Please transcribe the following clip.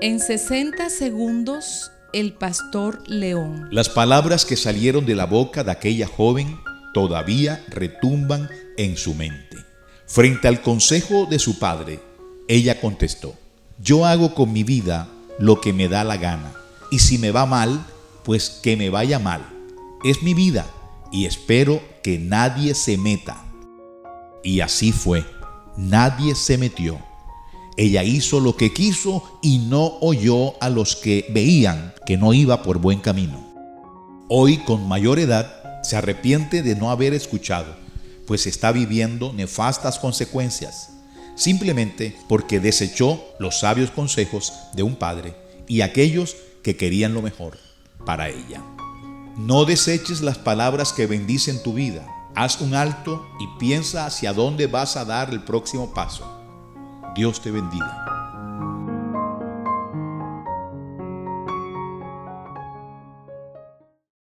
En 60 segundos, el pastor León. Las palabras que salieron de la boca de aquella joven todavía retumban en su mente. Frente al consejo de su padre, ella contestó, yo hago con mi vida lo que me da la gana, y si me va mal, pues que me vaya mal. Es mi vida, y espero que nadie se meta. Y así fue, nadie se metió. Ella hizo lo que quiso y no oyó a los que veían que no iba por buen camino. Hoy, con mayor edad, se arrepiente de no haber escuchado, pues está viviendo nefastas consecuencias, simplemente porque desechó los sabios consejos de un padre y aquellos que querían lo mejor para ella. No deseches las palabras que bendicen tu vida. Haz un alto y piensa hacia dónde vas a dar el próximo paso. Dios te bendiga.